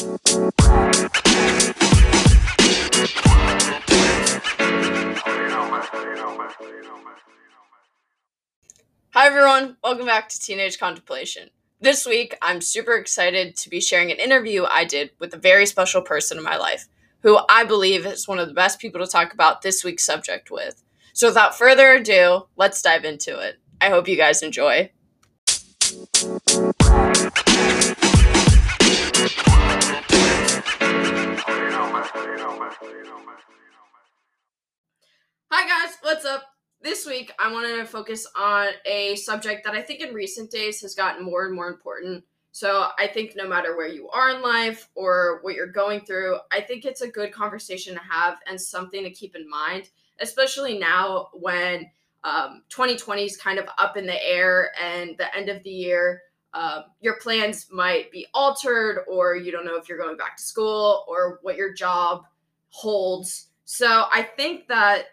Hi, everyone. Welcome back to Teenage Contemplation. This week, I'm super excited to be sharing an interview I did with a very special person in my life, who I believe is one of the best people to talk about this week's subject with. So, without further ado, let's dive into it. I hope you guys enjoy. Hi, guys. What's up? This week, I wanted to focus on a subject that I think in recent days has gotten more and more important. So, I think no matter where you are in life or what you're going through, I think it's a good conversation to have and something to keep in mind, especially now when um, 2020 is kind of up in the air and the end of the year. Um, your plans might be altered, or you don't know if you're going back to school or what your job holds. So, I think that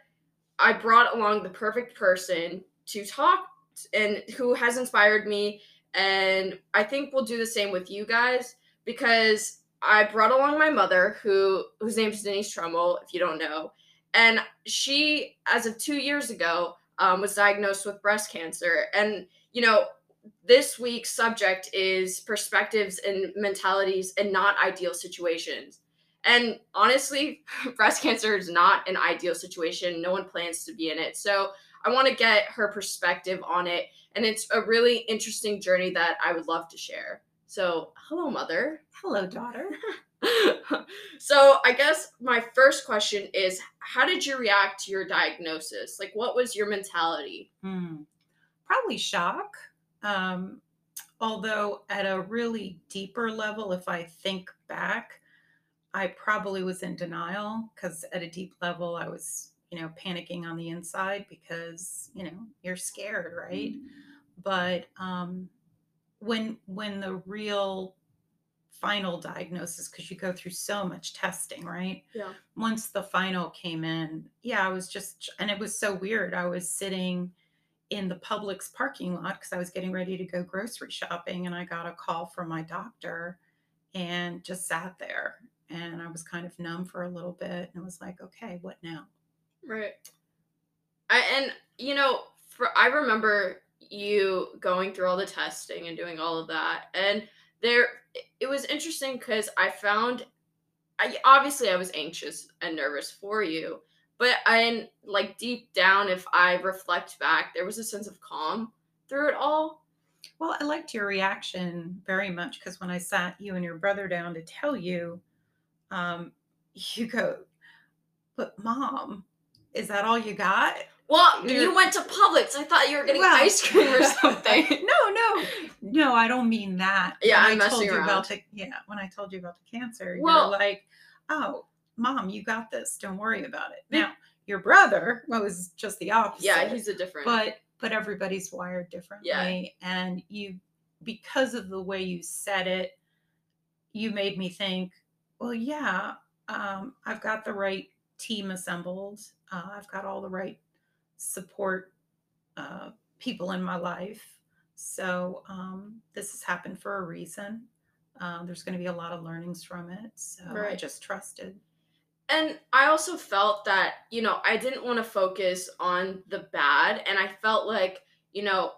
I brought along the perfect person to talk and who has inspired me. And I think we'll do the same with you guys because I brought along my mother, who whose name is Denise Trummel, if you don't know, and she, as of two years ago, um, was diagnosed with breast cancer. And you know, this week's subject is perspectives and mentalities in not ideal situations. And honestly, breast cancer is not an ideal situation. No one plans to be in it. So I want to get her perspective on it. And it's a really interesting journey that I would love to share. So, hello, mother. Hello, daughter. so, I guess my first question is How did you react to your diagnosis? Like, what was your mentality? Hmm. Probably shock. Um, although, at a really deeper level, if I think back, I probably was in denial because at a deep level, I was, you know, panicking on the inside because, you know, you're scared, right? But um, when when the real final diagnosis, because you go through so much testing, right? Yeah. Once the final came in, yeah, I was just, and it was so weird. I was sitting in the Publix parking lot because I was getting ready to go grocery shopping, and I got a call from my doctor and just sat there and I was kind of numb for a little bit and was like, okay, what now? Right. I, and you know, for I remember you going through all the testing and doing all of that, and there it was interesting because I found, I obviously I was anxious and nervous for you, but I like deep down, if I reflect back, there was a sense of calm through it all. Well, I liked your reaction very much because when I sat you and your brother down to tell you um, you go, but mom, is that all you got? Well, You're, you went to Publix. I thought you were getting well, ice cream or something. no, no, no. I don't mean that. Yeah, when I'm I told you around. about the yeah. When I told you about the cancer, well, you're like, oh, mom, you got this. Don't worry about it. Now, your brother well, was just the opposite. Yeah, he's a different. But but everybody's wired differently, yeah. and you because of the way you said it, you made me think well, yeah, um, I've got the right team assembled. Uh, I've got all the right support uh, people in my life. So um, this has happened for a reason. Uh, there's going to be a lot of learnings from it. So right. I just trusted. And I also felt that, you know, I didn't want to focus on the bad. And I felt like, you know,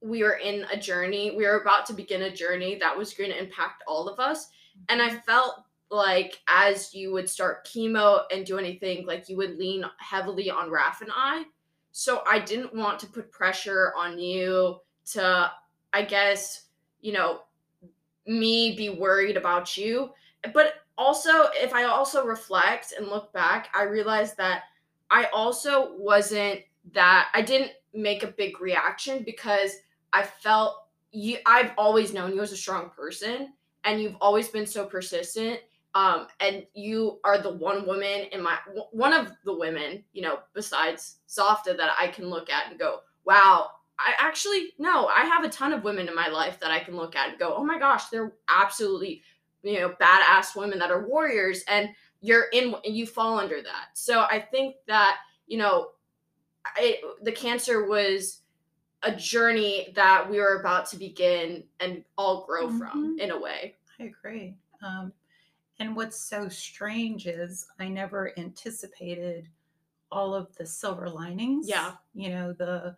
we were in a journey, we were about to begin a journey that was going to impact all of us. And I mm-hmm. felt like as you would start chemo and do anything, like you would lean heavily on Raf and I. So I didn't want to put pressure on you to, I guess, you know, me be worried about you. But also, if I also reflect and look back, I realized that I also wasn't that, I didn't make a big reaction because I felt you, I've always known you as a strong person and you've always been so persistent um, and you are the one woman in my one of the women, you know, besides Softa that I can look at and go, wow. I actually no, I have a ton of women in my life that I can look at and go, oh my gosh, they're absolutely, you know, badass women that are warriors, and you're in, and you fall under that. So I think that you know, it, the cancer was a journey that we were about to begin and all grow mm-hmm. from in a way. I agree. Um, And what's so strange is I never anticipated all of the silver linings. Yeah. You know, the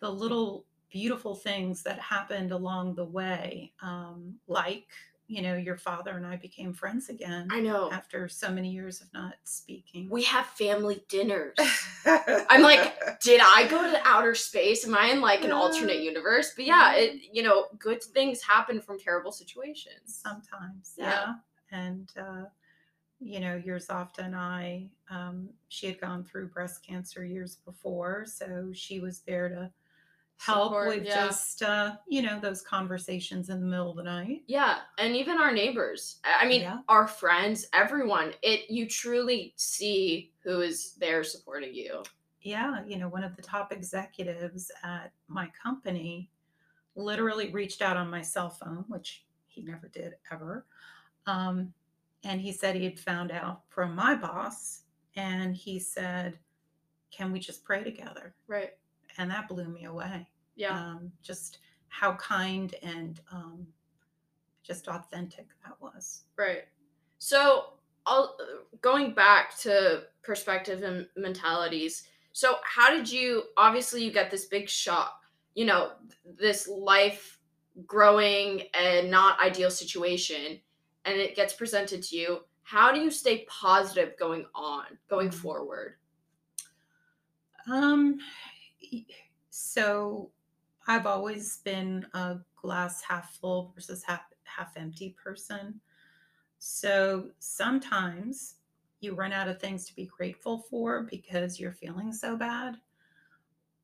the little beautiful things that happened along the way. Um, like, you know, your father and I became friends again I know. after so many years of not speaking. We have family dinners. I'm like, did I go to outer space? Am I in like an alternate universe? But yeah, it you know, good things happen from terrible situations. sometimes Yeah. yeah, and uh, you know Yerzofta and i um, she had gone through breast cancer years before so she was there to help Support, with yeah. just uh, you know those conversations in the middle of the night Yeah, and even our neighbors. I I mean, Yeah. our friends, everyone. It you truly see who is there supporting you. yeah you know one of the top executives at my company literally reached out on my cell phone which he never did ever um, and he said he had found out from my boss and he said can we just pray together Right. and that blew me away Yeah. um, just how kind and um, just authentic that was Right. So, I'll, going back to perspective and mentalities. So, how did you? Obviously, you get this big shock. You know, this life growing and not ideal situation, and it gets presented to you. How do you stay positive going on, going Mhm. forward? um, so i've always been a glass half full versus half half empty person so sometimes you run out of things to be grateful for because you're feeling so bad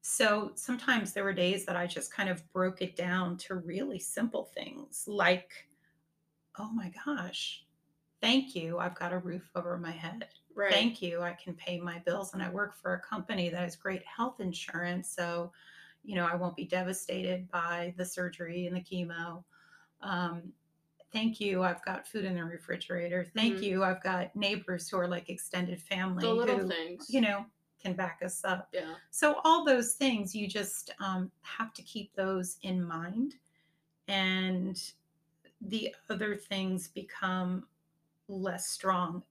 So sometimes there were days that I just kind of broke it down to really simple things like, oh my gosh, thank you. I've got a roof over my head. Right. Thank you. I can pay my bills. And I work for a company that has great health insurance. So, you know, I won't be devastated by the surgery and the chemo. Um, thank you. I've got food in the refrigerator. Thank Mhm. you. I've got neighbors who are like extended family the little who, things. you know, can back us up. Yeah. So all those things, you just um, have to keep those in mind, and the other things become less strong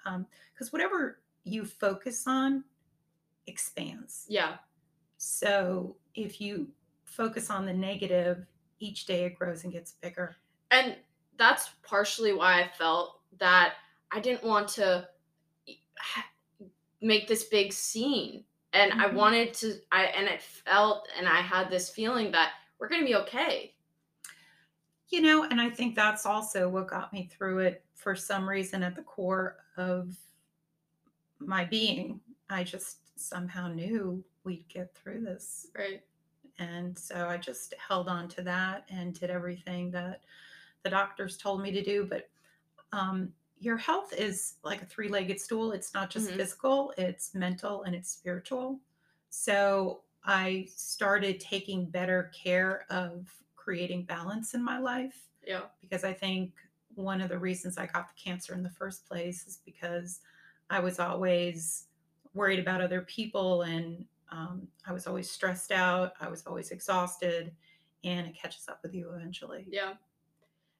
because whatever you focus on expands. Yeah. So if you focus on the negative, each day it grows and gets bigger. and that's partially why I felt that I didn't want to make this big scene, and I Mhm. wanted to. I and it felt, and I had this feeling that we're gonna be okay. You know, and I think that's also what got me through it for some reason at the core of my being. I just somehow knew we'd get through this. Right. And so I just held on to that and did everything that the doctors told me to do. But um, your health is like a three legged stool. It's not just Mhm. physical, it's mental and it's spiritual. So I started taking better care of creating balance in my life Yeah. because I think one of the reasons I got the cancer in the first place is because I was always worried about other people and um, I was always stressed out. I was always exhausted, and it catches up with you eventually. Yeah.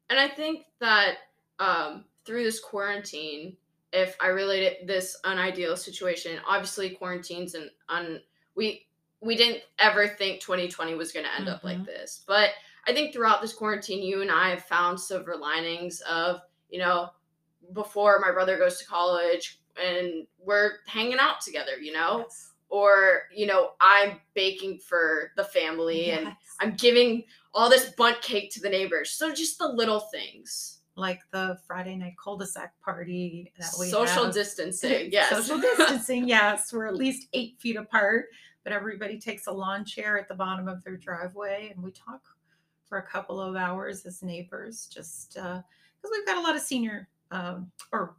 And I think that um, through this quarantine, if I related this unideal situation, obviously quarantines and un we we didn't ever think 2020 was going to end up like Mhm. this. But I think throughout this quarantine, you and I have found silver linings of, you know, before my brother goes to college and we're hanging out together, you know? Yes. Or, you know, I'm baking for the family and I'm giving all this Bundt cake to the neighbors. So just the little things. like the Friday night cul-de-sac party that we Social have. distancing. Yes. Social distancing, yes. We're at least eight feet apart, but everybody takes a lawn chair at the bottom of their driveway and we talk for a couple of hours as neighbors, just because we've got a lot of senior um, or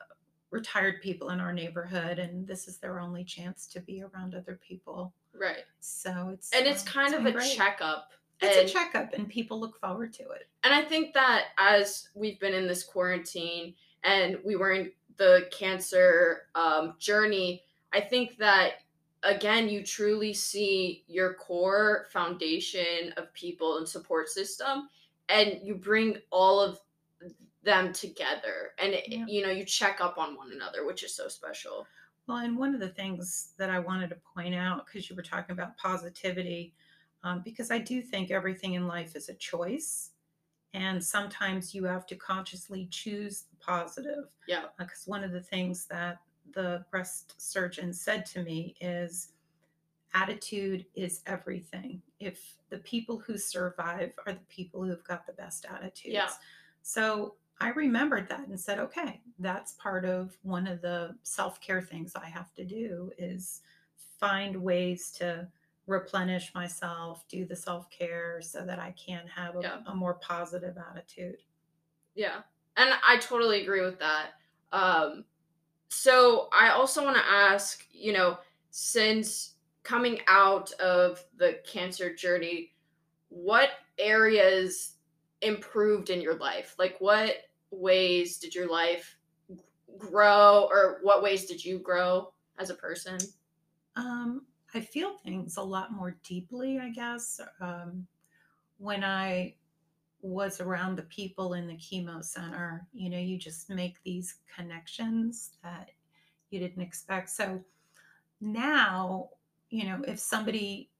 uh, retired people in our neighborhood, and this is their only chance to be around other people. right. So it's And it's um, kind of a great. checkup. It's and, a checkup, and people look forward to it. and I think that as we've been in this quarantine and we were in the cancer um, journey, I think that again you truly see your core foundation of people and support system and you bring all of them together and it, Yeah. you know you check up on one another which is so special Well, and one of the things that I wanted to point out, because you were talking about positivity, um, because I do think everything in life is a choice. And sometimes you have to consciously choose the positive. Yeah. Because one of the things that the breast surgeon said to me is attitude is everything. If the people who survive are the people who've got the best attitudes. Yeah. So I remembered that and said, okay, that's part of one of the self care things I have to do is find ways to replenish myself, do the self care so that I can have a, Yeah. a more positive attitude. Yeah. And I totally agree with that. Um so I also want to ask, you know, since coming out of the cancer journey, what areas improved in your life? Like what ways did your life grow or what ways did you grow as a person? Um, I feel things a lot more deeply, I guess. Um, when I was around the people in the chemo center, you know, you just make these connections that you didn't expect. So now, you know, if somebody,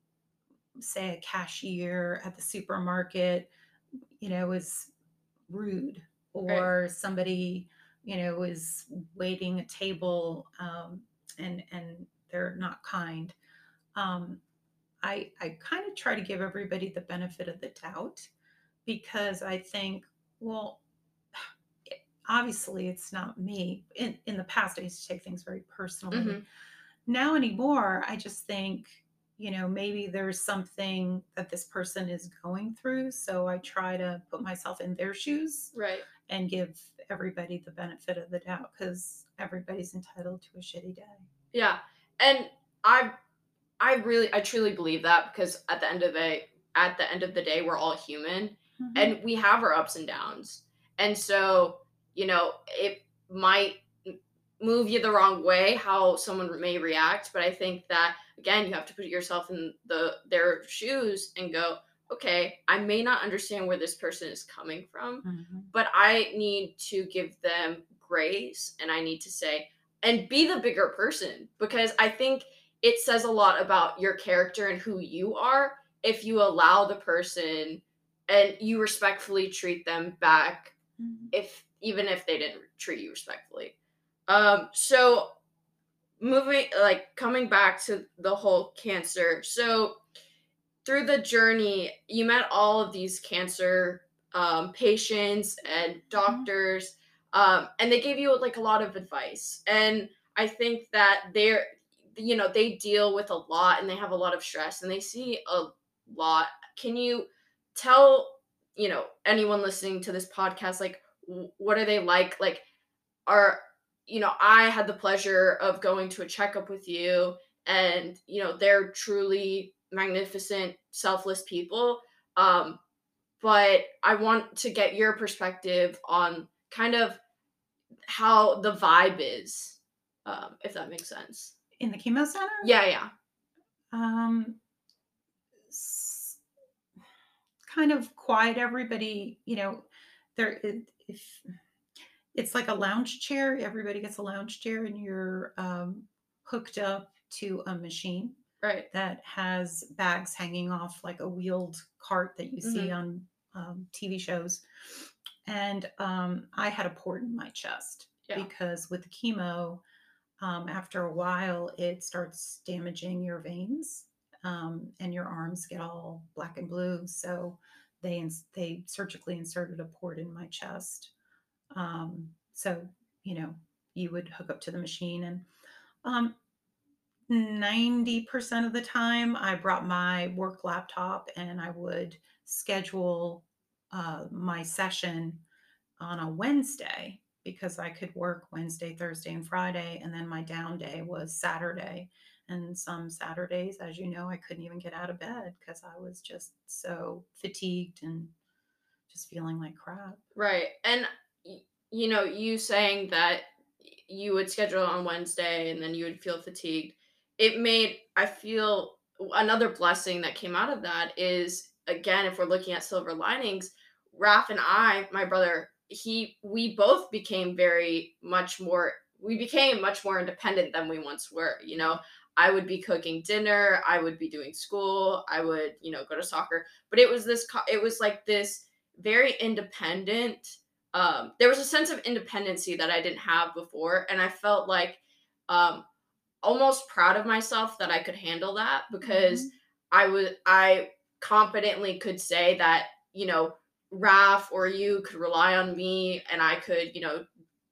say a cashier at the supermarket, you know, is rude or somebody, you know, is waiting a table um, and and they're not kind. Um, I I kind of try to give everybody the benefit of the doubt because I think, well, obviously it's not me. In in the past, I used to take things very personally. Mhm. Now anymore, I just think, you know, maybe there's something that this person is going through. So I try to put myself in their shoes Right. and give everybody the benefit of the doubt because everybody's entitled to a shitty day. Yeah. And I I really I truly believe that because at the end of the at the end of the day we're all human and we have our ups and downs. And so, you know, it might move you the wrong way how someone may react, but I think that again, you have to put yourself in the their shoes and go, okay, I may not understand where this person is coming from, Mhm. but I need to give them grace and I need to say and be the bigger person because I think it says a lot about your character and who you are if you allow the person and you respectfully treat them back Mhm. if even if they didn't treat you respectfully. Um so moving like coming back to the whole cancer. So through the journey, you met all of these cancer um, patients and doctors, um, and they gave you like a lot of advice. And I think that they're, you know, they deal with a lot and they have a lot of stress and they see a lot. Can you tell, you know, anyone listening to this podcast, like, what are they like? Like, are, you know, I had the pleasure of going to a checkup with you and you know they're truly magnificent selfless people um but i want to get your perspective on kind of how the vibe is um if that makes sense In the chemo center? yeah yeah Um, kind of quiet. Everybody, you know, there. If it's like a lounge chair, everybody gets a lounge chair, and you're um, hooked up to a machine right that has bags hanging off like a wheeled cart that you see Mhm. on um, TV shows. And um, I had a port in my chest Yeah. because with the chemo, um, after a while, it starts damaging your veins um, and your arms get all black and blue. So they they surgically inserted a port in my chest. Um, so you know you would hook up to the machine and um, 90% of the time I brought my work laptop and I would schedule uh, my session on a Wednesday because I could work Wednesday, Thursday, and Friday. And then my down day was Saturday. And some Saturdays, as you know, I couldn't even get out of bed because I was just so fatigued and just feeling like crap. right and you know you saying that you would schedule on wednesday and then you would feel fatigued it made i feel another blessing that came out of that is again if we're looking at silver linings Raph and I, my brother, he we both became very much more we became much more independent than we once were you know i would be cooking dinner i would be doing school i would you know go to soccer but it was this it was like this very independent um there was a sense of independency that i didn't have before and i felt like um almost proud of myself that i could handle that because mm-hmm. i was i confidently could say that you know Raf or you could rely on me and I could, you know,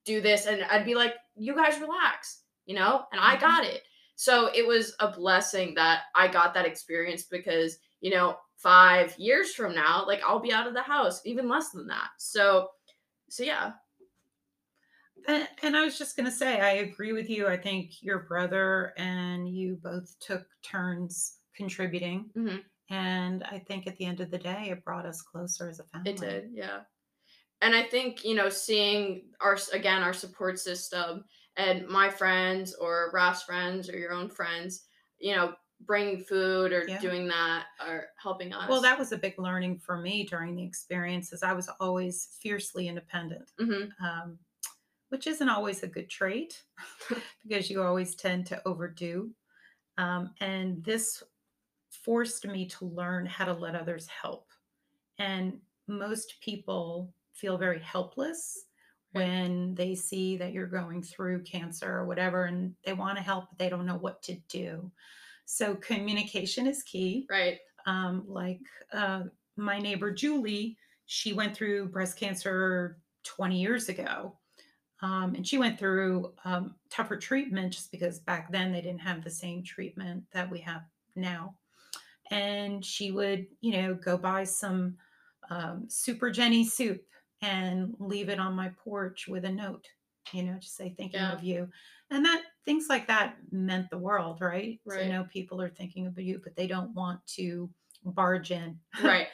do this and I'd be like, you guys relax, you know, and I mm-hmm. got it. So it was a blessing that I got that experience because, you know, five years from now, like I'll be out of the house, even less than that. So, so yeah. And, and I was just going to say, I agree with you. I think your brother and you both took turns contributing. Mm-hmm. And I think at the end of the day, it brought us closer as a family. It did, yeah. And I think, you know, seeing our, again, our support system and my friends or Ross friends or your own friends, you know, bringing food or yeah. doing that or helping us. Well, that was a big learning for me during the experiences. I was always fiercely independent, mm-hmm. um, which isn't always a good trait because you always tend to overdo. Um, and this forced me to learn how to let others help. And most people feel very helpless when they see that you're going through cancer or whatever and they want to help but they don't know what to do. So communication is key. Right. Um, like uh, my neighbor julie she went through breast cancer 20 years ago. Um, and she went through um, tougher treatment just because back then they didn't have the same treatment that we have now. And she would you know go buy some um, Souper Jenny soup and leave it on my porch with a note, you know, to say thinking yeah. of you. And that things like that meant the world, right? Right. To know people are thinking of you, but they don't want to barge in. right.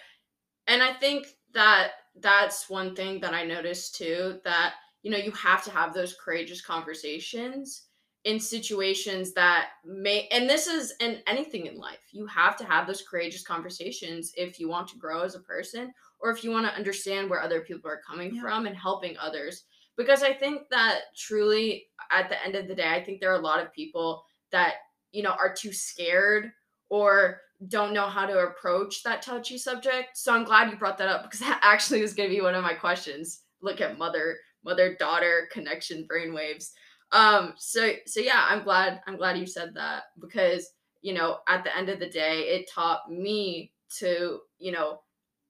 And I think that that's one thing that I noticed too that, you know, you have to have those courageous conversations in situations that may and this is in anything in life. You have to have those courageous conversations if you want to grow as a person or if you want to understand where other people are coming yeah. from and helping others. Because i think that truly at the end of the day i think there are a lot of people that you know are too scared or don't know how to approach that touchy subject. So i'm glad you brought that up because that actually was going to be one of my questions. Look at mother mother daughter connection brainwaves um so so yeah i'm glad i'm glad you said that because you know at the end of the day it taught me to you know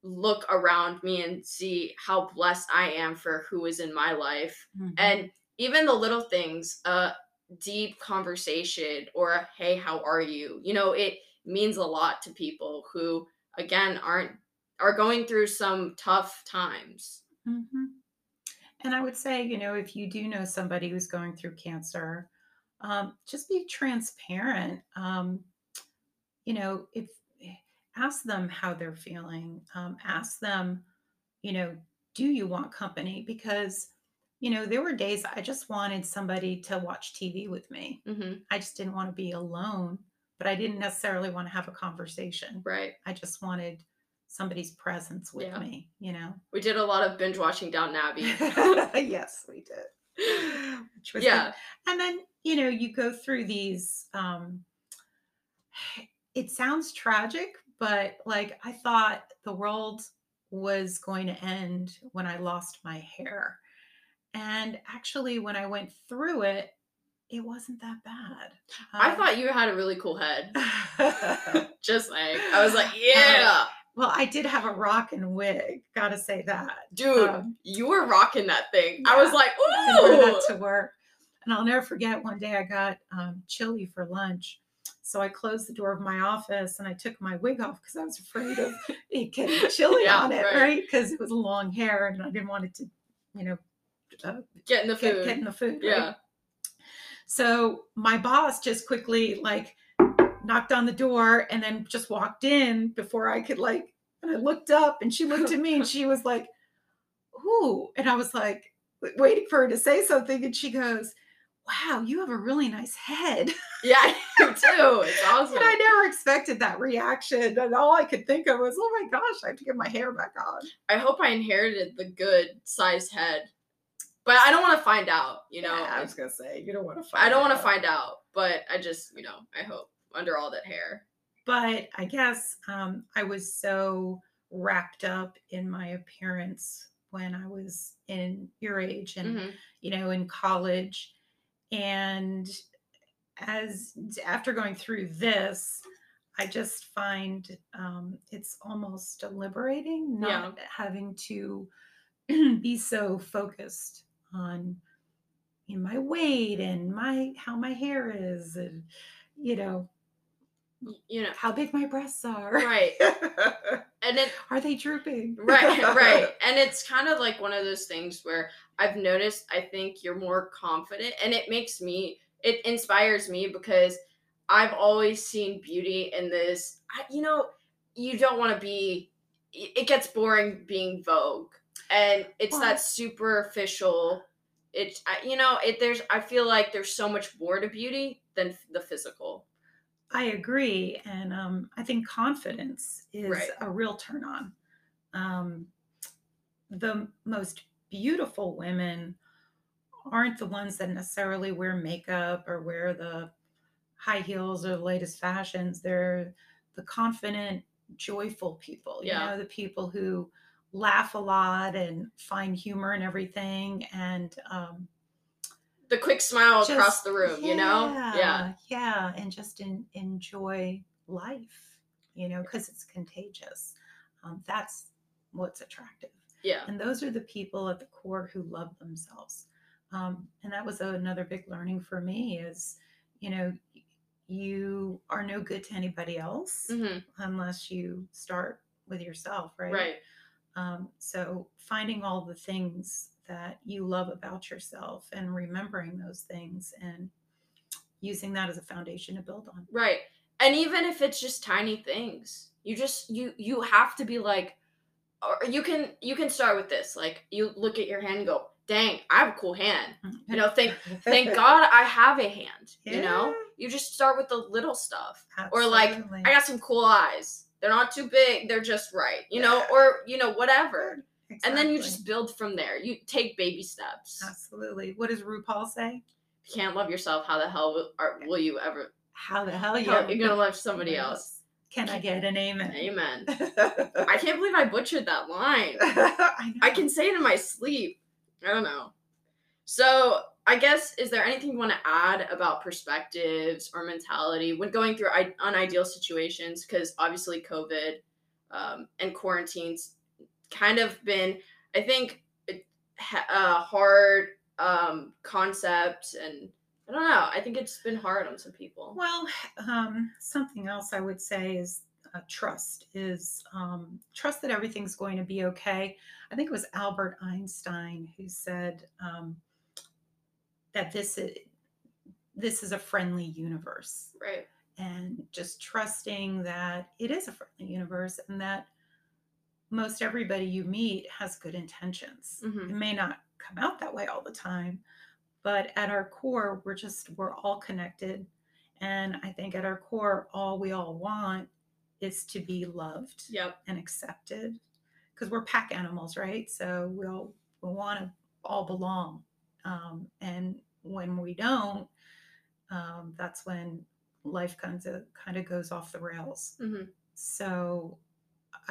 look around me and see how blessed i am for who is in my life mm-hmm. and even the little things a deep conversation or a, hey how are you you know it means a lot to people who again aren't are going through some tough times mm-hmm. And I would say, you know, if you do know somebody who's going through cancer, um, just be transparent. Um, you know, if ask them how they're feeling, um, ask them, you know, do you want company? Because, you know, there were days I just wanted somebody to watch TV with me. Mm-hmm. I just didn't want to be alone, but I didn't necessarily want to have a conversation. Right. I just wanted somebody's presence with yeah. me, you know. We did a lot of binge watching Downton Abbey. yes, we did. yeah. Good. And then, you know, you go through these um it sounds tragic, but like I thought the world was going to end when I lost my hair. And actually when I went through it, it wasn't that bad. I um, thought you had a really cool head. Just like I was like, yeah. Well, I did have a rockin' wig. Gotta say that, dude. Um, you were rocking that thing. Yeah, I was like, ooh, that to work. And I'll never forget. One day I got um, chili for lunch, so I closed the door of my office and I took my wig off because I was afraid of it getting chili yeah, on it, right? Because right? it was long hair and I didn't want it to, you know, uh, get in the food. Get, get in the food. Yeah. Right? So my boss just quickly like knocked on the door and then just walked in before I could like and I looked up and she looked at me and she was like, "Who?" And I was like waiting for her to say something and she goes, wow, you have a really nice head. Yeah, you too. It's awesome. And I never expected that reaction. And all I could think of was, oh my gosh, I have to get my hair back on. I hope I inherited the good size head. But I don't want to find out, you know. Yeah, I was gonna say you don't want to find. I don't want to find out, but I just, you know, I hope under all that hair. But I guess um, I was so wrapped up in my appearance when I was in your age and Mhm. you know in college, and as after going through this. I just find um, it's almost liberating not having to be so focused on you know, my weight and my how my hair is and you know You know, how big my breasts are. right. And it are they drooping? right right and it's kind of like one of those things where i've noticed i think you're more confident and it makes me it inspires me because i've always seen beauty in this I, you know you don't want to be it it gets boring being vogue and it's Well- that superficial it's you know it there's i feel like there's so much more to beauty than the physical I agree, and um, I think confidence is Right. a real turn on. Um, the most beautiful women aren't the ones that necessarily wear makeup or wear the high heels or the latest fashions. They're the confident, joyful people. You Yeah. know, the people who laugh a lot and find humor in everything and um, the quick smile across the room you know? yeah yeah. and just in, enjoy life you know because it's contagious. Um, that's what's attractive. Yeah. And those are the people at the core who love themselves. Um, and that was another big learning for me is you know you are no good to anybody else hmm unless you start with yourself right? Right. Um, so finding all the things that you love about yourself and remembering those things and using that as a foundation to build on. Right. And even if it's just tiny things, you just you you have to be like or you can you can start with this. Like you look at your hand and go, "Dang, I have a cool hand." You know, thank thank God I have a hand, you know? You just start with the little stuff. Or like, I got some cool eyes. They're not too big, they're just right. You know, Yeah. or you know, whatever. And then you just build from there. You take baby steps. absolutely. What does RuPaul say? If you can't love yourself, how the hell will, are, will you ever How the hell you how- you're to love somebody else? Can I get an amen? Amen. I can't believe I butchered that line. I, I can say it in my sleep. I don't know. So, I guess, is there anything you want to add about perspectives or mentality when going through I- unideal situations? Because obviously, COVID um, and quarantines kind of been, I think, a hard um, concept. And I don't know. I think it's been hard on some people. Well, um, something else I would say is uh, trust is um, trust that everything's going to be okay. I think it was Albert Einstein who said um, that this is this is a friendly universe, Right. and just trusting that it is a friendly universe and that most everybody you meet has good intentions. hmm It may not come out that way all the time, but at our core, we're just, we're all connected. And I think at our core, all we all want is to be loved Yep. and accepted because we're pack animals, right? So we all we want to all belong. Um, and when we don't, um, that's when life kind of kind of goes off the rails. hmm So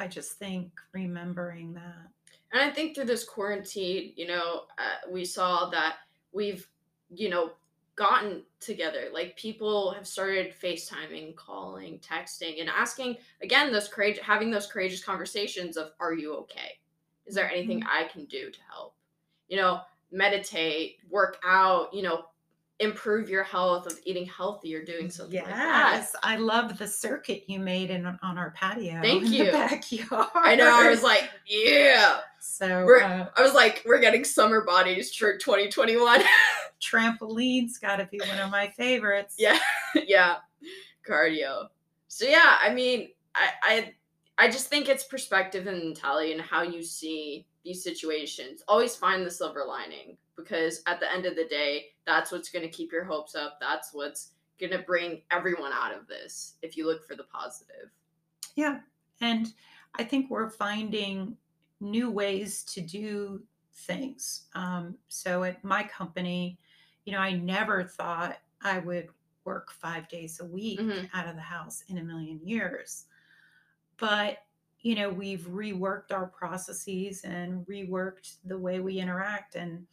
I just think remembering that And I think through this quarantine, you know, uh, we saw that we've, you know, gotten together. Like people have started FaceTiming, calling, texting, and asking again those courage, having those courageous conversations of, "Are you okay? Is there anything I can do to help?" You know, meditate, work out. You know, improve your health of eating healthy or doing something like that. Yes, I love the circuit you made in on our patio. Thank in you. The backyard. I know. I was like, yeah. so We're- uh, I was like, we're getting summer bodies for 2021. trampoline's got to be one of my favorites. yeah yeah cardio so yeah i mean I, I i just think it's perspective and mentality and how you see these situations always find the silver lining because at the end of the day, that's what's going to keep your hopes up. That's what's going to bring everyone out of this if you look for the positive. Yeah. And I think we're finding new ways to do things. Um, so at my company, you know, I never thought I would work five days a week Mhm. out of the house in a million years. But, you know, we've reworked our processes and reworked the way we interact. And,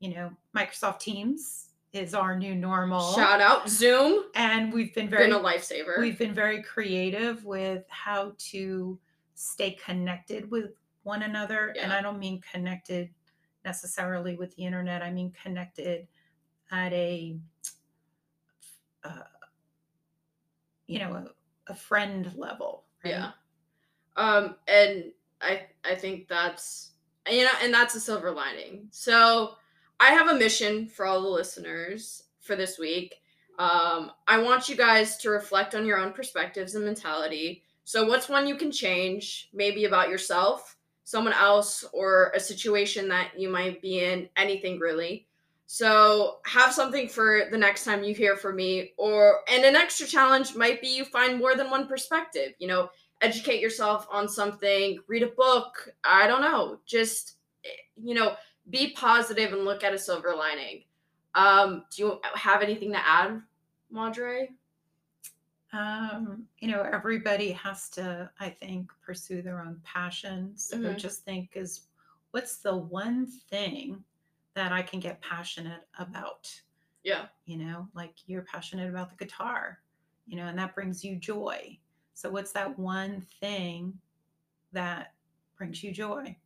you know, Microsoft Teams is our new normal. Shout out Zoom, and we've been very been a lifesaver. We've been very creative with how to stay connected with one another. And I don't mean connected necessarily with the internet, I mean connected at a, uh, you know, a, a friend level. right? Yeah. Um, and I I think that's you know, and that's a silver lining. So I have a mission for all the listeners for this week. Um, I want you guys to reflect on your own perspectives and mentality. So what's one you can change, maybe about yourself, someone else, or a situation that you might be in, anything really. So have something for the next time you hear from me, or and an extra challenge might be you find more than one perspective. You know, educate yourself on something, read a book. I don't know. Just, eh, you know, be positive and look at a silver lining. Um, do you have anything to add, Madre? Um, you know, everybody has to, I think, pursue their own passions. So Mhm. just think is what's the one thing that I can get passionate about? Yeah. You know, like you're passionate about the guitar, you know, and that brings you joy. So what's that one thing that brings you joy?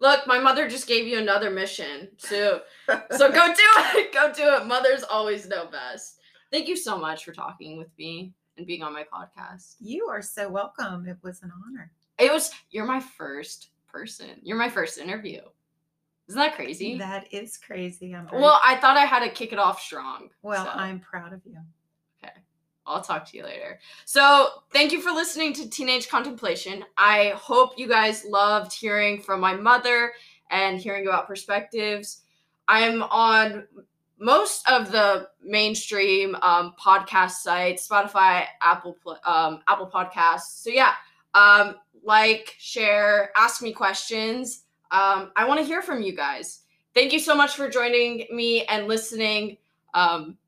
Look, my mother just gave you another mission. So, so go do it. Go do it. Mothers always know best. Thank you so much for talking with me and being on my podcast. You are so welcome. It was an honor. It was you're my first person. You're my first interview. Isn't that crazy? That is crazy. I'm well, I thought I had to kick it off strong. well, so. I'm proud of you. I'll talk to you later. So, thank you for listening to Teenage Contemplation. I hope you guys loved hearing from my mother and hearing about perspectives. I'm on most of the mainstream um, podcast sites, Spotify, Apple, Pl- um, Apple Podcasts. So yeah, um, like, share, ask me questions. Um, I want to hear from you guys. Thank you so much for joining me and listening. Um,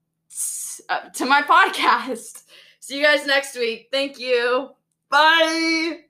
Uh, to my podcast. See you guys next week. Thank you. Bye.